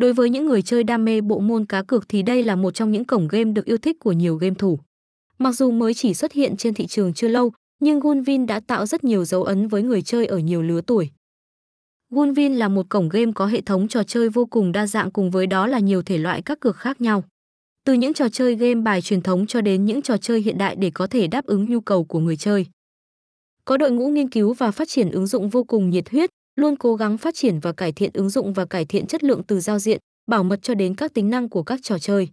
Đối với những người chơi đam mê bộ môn cá cược thì đây là một trong những cổng game được yêu thích của nhiều game thủ. Mặc dù mới chỉ xuất hiện trên thị trường chưa lâu, nhưng Gunvin đã tạo rất nhiều dấu ấn với người chơi ở nhiều lứa tuổi. Gunvin là một cổng game có hệ thống trò chơi vô cùng đa dạng cùng với đó là nhiều thể loại các cược khác nhau. Từ những trò chơi game bài truyền thống cho đến những trò chơi hiện đại để có thể đáp ứng nhu cầu của người chơi. Có đội ngũ nghiên cứu và phát triển ứng dụng vô cùng nhiệt huyết, luôn cố gắng phát triển và cải thiện ứng dụng và cải thiện chất lượng từ giao diện, bảo mật cho đến các tính năng của các trò chơi.